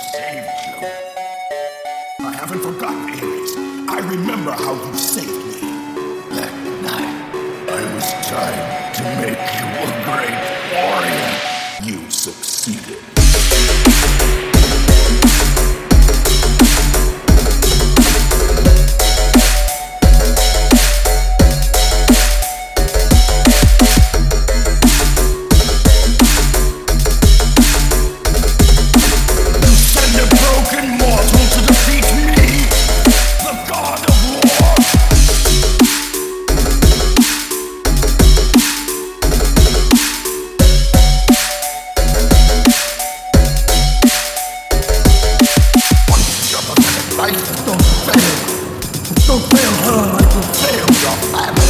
saved you. I haven't forgotten, Ares. I remember how you saved me. That night, I was trying to make you a great warrior. You succeeded. Pathetic don't fail. Don't fail her you failed your family.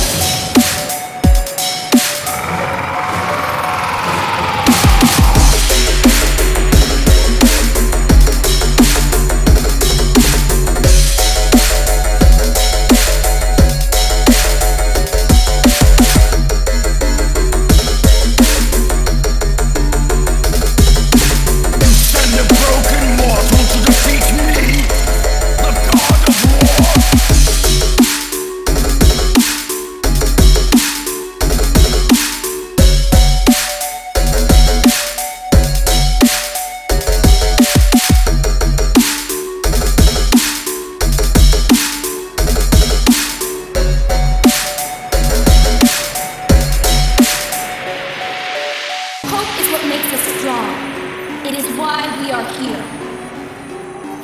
Makes us strong. It is why we are here.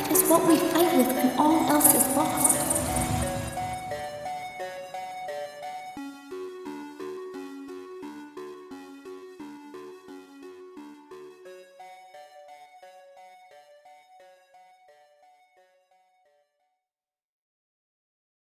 It is what we fight with when all else is lost.